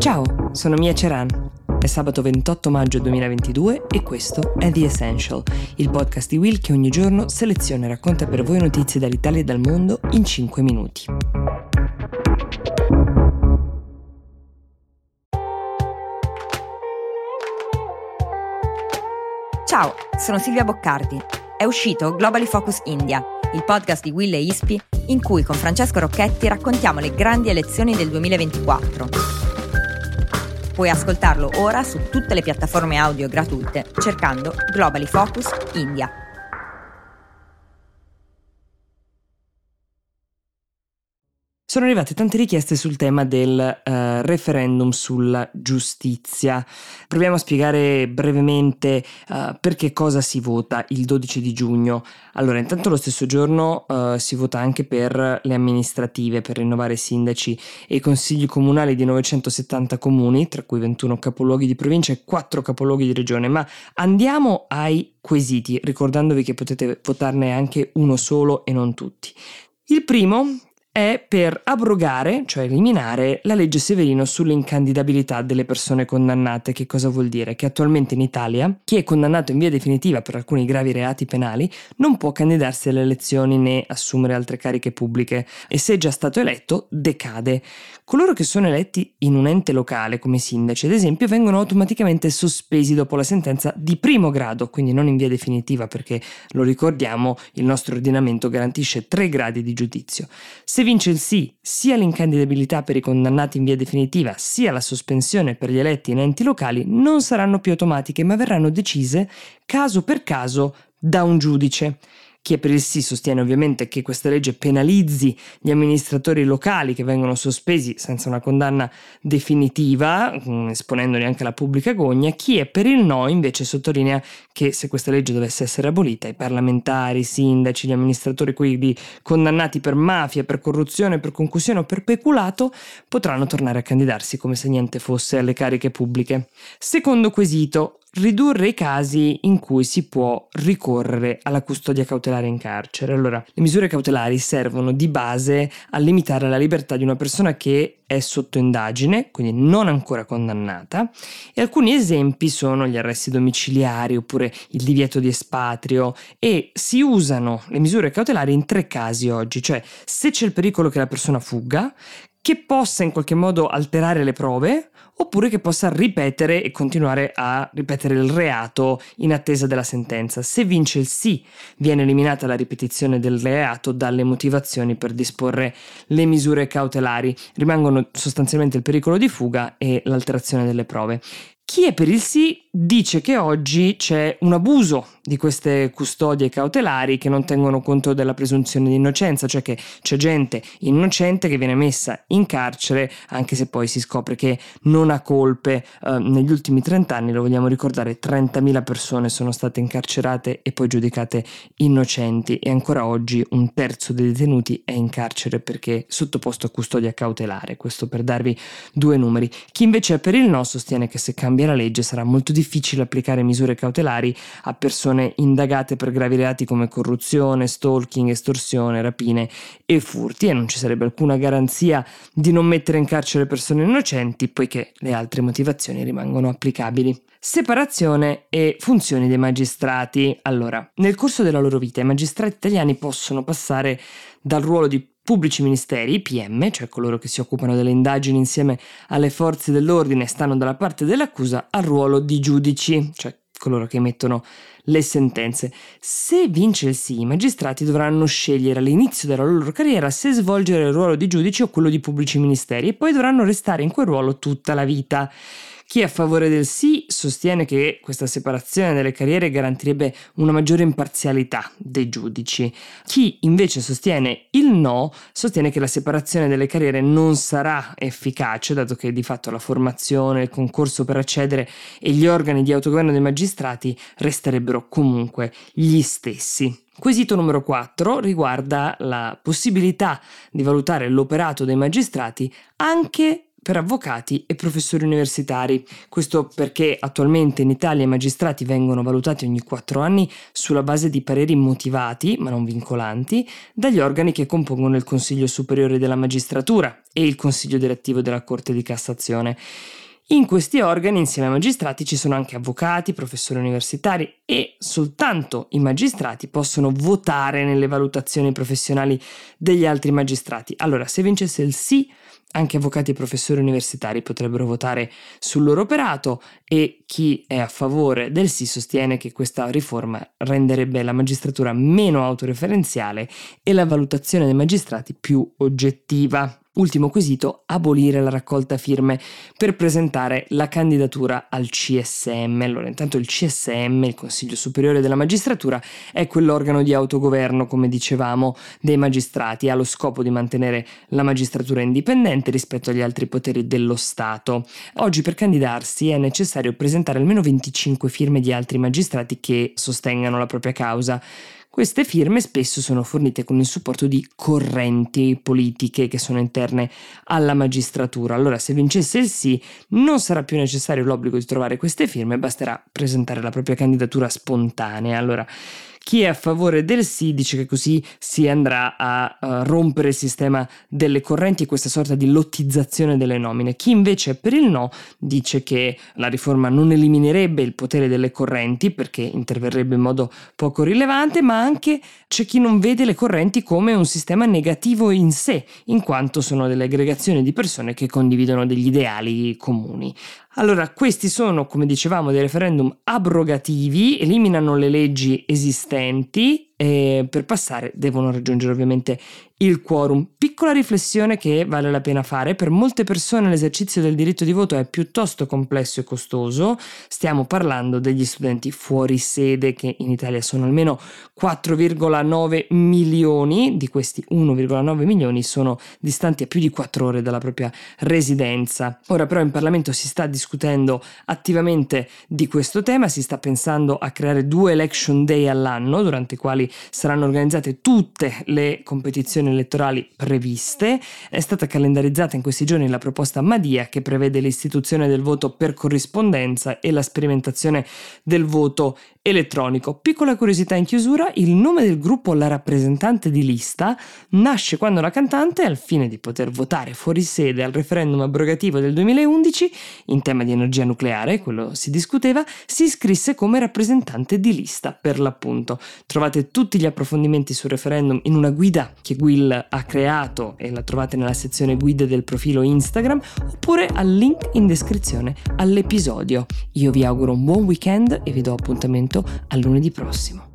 Ciao, sono Mia Ceran. È sabato 28 maggio 2022 e questo è The Essential, il podcast di Will che ogni giorno seleziona e racconta per voi notizie dall'Italia e dal mondo in 5 minuti. Ciao, sono Silvia Boccardi. È uscito Globally Focus India, il podcast di Will e Ispi in cui con Francesco Rocchetti raccontiamo le grandi elezioni del 2024. Puoi ascoltarlo ora su tutte le piattaforme audio gratuite cercando Globally Focus India. Sono arrivate tante richieste sul tema del uh, referendum sulla giustizia. Proviamo a spiegare brevemente uh, per che cosa si vota il 12 di giugno. Allora, intanto lo stesso giorno uh, si vota anche per le amministrative, per rinnovare sindaci e consigli comunali di 970 comuni, tra cui 21 capoluoghi di provincia e 4 capoluoghi di regione. Ma andiamo ai quesiti, ricordandovi che potete votarne anche uno solo e non tutti. Il primo è per abrogare, cioè eliminare, la legge Severino sull'incandidabilità delle persone condannate. Che cosa vuol dire? Che attualmente in Italia chi è condannato in via definitiva per alcuni gravi reati penali non può candidarsi alle elezioni né assumere altre cariche pubbliche e se è già stato eletto decade. Coloro che sono eletti in un ente locale come sindaci, ad esempio, vengono automaticamente sospesi dopo la sentenza di primo grado, quindi non in via definitiva perché, lo ricordiamo, il nostro ordinamento garantisce tre gradi di giudizio. Se vince il sì, sia l'incandidabilità per i condannati in via definitiva, sia la sospensione per gli eletti in enti locali non saranno più automatiche, ma verranno decise caso per caso da un giudice. Chi è per il sì sostiene ovviamente che questa legge penalizzi gli amministratori locali che vengono sospesi senza una condanna definitiva, mm, esponendoli anche alla pubblica gogna. Chi è per il no invece sottolinea che se questa legge dovesse essere abolita, i parlamentari, i sindaci, gli amministratori quindi condannati per mafia, per corruzione, per concussione o per peculato potranno tornare a candidarsi come se niente fosse alle cariche pubbliche. Secondo quesito, ridurre i casi in cui si può ricorrere alla custodia cautelare in carcere. Allora, le misure cautelari servono di base a limitare la libertà di una persona che è sotto indagine, quindi non ancora condannata, e alcuni esempi sono gli arresti domiciliari oppure il divieto di espatrio e si usano le misure cautelari in tre casi oggi, cioè se c'è il pericolo che la persona fugga, che possa in qualche modo alterare le prove oppure che possa ripetere e continuare a ripetere il reato in attesa della sentenza. Se vince il sì, viene eliminata la ripetizione del reato dalle motivazioni per disporre le misure cautelari. Rimangono sostanzialmente il pericolo di fuga e l'alterazione delle prove. Chi è per il sì dice che oggi c'è un abuso di queste custodie cautelari che non tengono conto della presunzione di innocenza, cioè che c'è gente innocente che viene messa in carcere anche se poi si scopre che non ha colpe. Eh, negli ultimi 30 anni, lo vogliamo ricordare, 30.000 persone sono state incarcerate e poi giudicate innocenti e ancora oggi un terzo dei detenuti è in carcere perché sottoposto a custodia cautelare. Questo per darvi due numeri. Chi invece è per il no sostiene che se cambia la legge sarà molto difficile applicare misure cautelari a persone indagate per gravi reati come corruzione, stalking, estorsione, rapine e furti e non ci sarebbe alcuna garanzia di non mettere in carcere persone innocenti poiché le altre motivazioni rimangono applicabili. Separazione e funzioni dei magistrati. Allora, nel corso della loro vita i magistrati italiani possono passare dal ruolo di pubblici ministeri, PM, cioè coloro che si occupano delle indagini insieme alle forze dell'ordine e stanno dalla parte dell'accusa, al ruolo di giudici, cioè coloro che emettono le sentenze. Se vince il sì, i magistrati dovranno scegliere all'inizio della loro carriera se svolgere il ruolo di giudici o quello di pubblici ministeri e poi dovranno restare in quel ruolo tutta la vita. Chi è a favore del sì sostiene che questa separazione delle carriere garantirebbe una maggiore imparzialità dei giudici. Chi invece sostiene il no sostiene che la separazione delle carriere non sarà efficace, dato che di fatto la formazione, il concorso per accedere e gli organi di autogoverno dei magistrati resterebbero comunque gli stessi. Quesito numero 4 riguarda la possibilità di valutare l'operato dei magistrati anche per avvocati e professori universitari. Questo perché attualmente in Italia i magistrati vengono valutati ogni quattro anni sulla base di pareri motivati, ma non vincolanti, dagli organi che compongono il Consiglio Superiore della Magistratura e il Consiglio Direttivo della Corte di Cassazione. In questi organi, insieme ai magistrati, ci sono anche avvocati, professori universitari e soltanto i magistrati possono votare nelle valutazioni professionali degli altri magistrati. Allora, se vincesse il sì, anche avvocati e professori universitari potrebbero votare sul loro operato e chi è a favore del sì sostiene che questa riforma renderebbe la magistratura meno autoreferenziale e la valutazione dei magistrati più oggettiva. Ultimo quesito, abolire la raccolta firme per presentare la candidatura al CSM. Allora, intanto il CSM, il Consiglio Superiore della Magistratura, è quell'organo di autogoverno, come dicevamo, dei magistrati, ha lo scopo di mantenere la magistratura indipendente rispetto agli altri poteri dello Stato. Oggi per candidarsi è necessario presentare almeno 25 firme di altri magistrati che sostengano la propria causa. Queste firme spesso sono fornite con il supporto di correnti politiche che sono interne alla magistratura. Allora, se vincesse il sì, non sarà più necessario l'obbligo di trovare queste firme, basterà presentare la propria candidatura spontanea. Allora, chi è a favore del sì dice che così si andrà a uh, rompere il sistema delle correnti e questa sorta di lottizzazione delle nomine. Chi invece è per il no dice che la riforma non eliminerebbe il potere delle correnti perché interverrebbe in modo poco rilevante, ma anche c'è chi non vede le correnti come un sistema negativo in sé, in quanto sono delle aggregazioni di persone che condividono degli ideali comuni. Allora, questi sono, come dicevamo, dei referendum abrogativi, eliminano le leggi esistenti presenti e per passare devono raggiungere ovviamente il quorum. Piccola riflessione che vale la pena fare, per molte persone l'esercizio del diritto di voto è piuttosto complesso e costoso, stiamo parlando degli studenti fuori sede che in Italia sono almeno 4,9 milioni, di questi 1,9 milioni sono distanti a più di 4 ore dalla propria residenza. Ora però in Parlamento si sta discutendo attivamente di questo tema, si sta pensando a creare due election day all'anno durante i quali saranno organizzate tutte le competizioni elettorali previste. È stata calendarizzata in questi giorni la proposta Madia che prevede l'istituzione del voto per corrispondenza e la sperimentazione del voto elettronico. Piccola curiosità in chiusura, il nome del gruppo La rappresentante di lista nasce quando la cantante, al fine di poter votare fuori sede al referendum abrogativo del 2011 in tema di energia nucleare, quello si discuteva, si iscrisse come rappresentante di lista per l'appunto. Trovate tutti gli approfondimenti sul referendum in una guida che Will ha creato e la trovate nella sezione guide del profilo Instagram oppure al link in descrizione all'episodio. Io vi auguro un buon weekend e vi do appuntamento a lunedì prossimo.